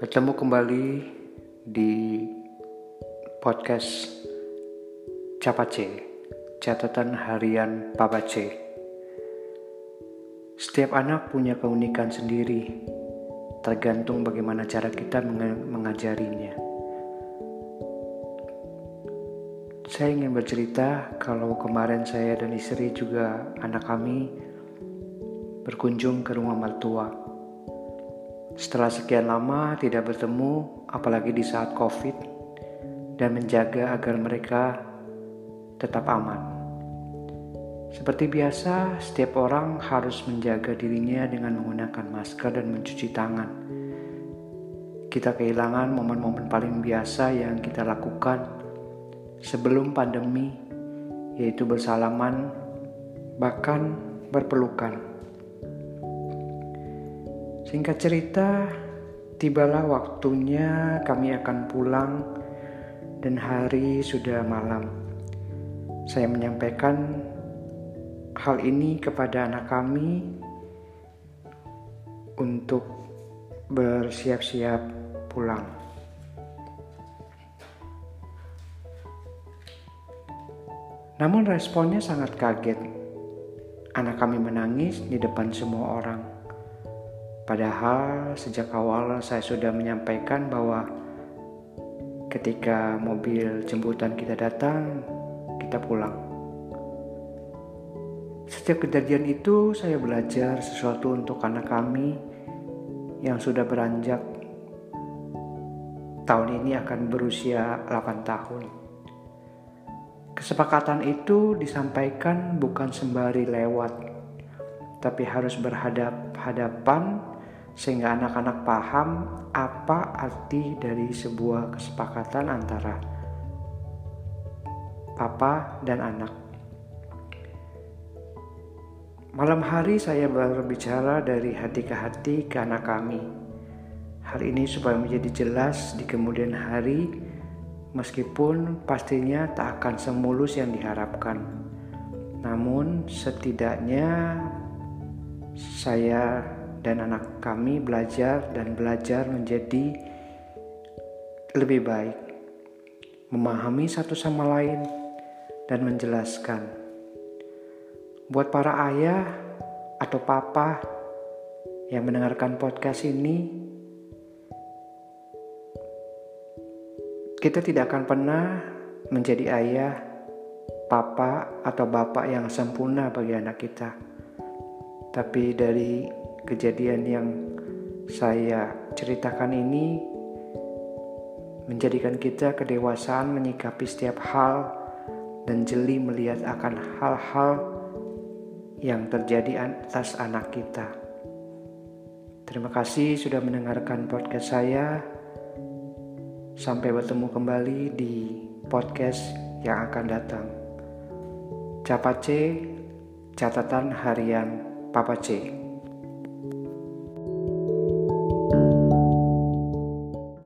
Bertemu kembali di podcast Capace, catatan harian Papa C. Setiap anak punya keunikan sendiri, tergantung bagaimana cara kita mengajarinya. Saya ingin bercerita kalau kemarin saya dan istri juga anak kami berkunjung ke rumah mertua setelah sekian lama tidak bertemu, apalagi di saat COVID, dan menjaga agar mereka tetap aman. Seperti biasa, setiap orang harus menjaga dirinya dengan menggunakan masker dan mencuci tangan. Kita kehilangan momen-momen paling biasa yang kita lakukan sebelum pandemi, yaitu bersalaman, bahkan berpelukan. Singkat cerita, tibalah waktunya kami akan pulang dan hari sudah malam. Saya menyampaikan hal ini kepada anak kami untuk bersiap-siap pulang. Namun responnya sangat kaget. Anak kami menangis di depan semua orang. Padahal sejak awal saya sudah menyampaikan bahwa ketika mobil jemputan kita datang, kita pulang. Setiap kejadian itu saya belajar sesuatu untuk anak kami yang sudah beranjak tahun ini akan berusia 8 tahun. Kesepakatan itu disampaikan bukan sembari lewat, tapi harus berhadap-hadapan sehingga anak-anak paham apa arti dari sebuah kesepakatan antara papa dan anak. Malam hari saya berbicara dari hati ke hati ke anak kami. Hal ini supaya menjadi jelas di kemudian hari meskipun pastinya tak akan semulus yang diharapkan. Namun setidaknya saya dan anak kami belajar dan belajar menjadi lebih baik, memahami satu sama lain, dan menjelaskan. Buat para ayah atau papa yang mendengarkan podcast ini, kita tidak akan pernah menjadi ayah, papa, atau bapak yang sempurna bagi anak kita. Tapi dari kejadian yang saya ceritakan ini menjadikan kita kedewasaan menyikapi setiap hal dan jeli melihat akan hal-hal yang terjadi atas anak kita. Terima kasih sudah mendengarkan podcast saya. Sampai bertemu kembali di podcast yang akan datang. Capace, catatan harian Papa C.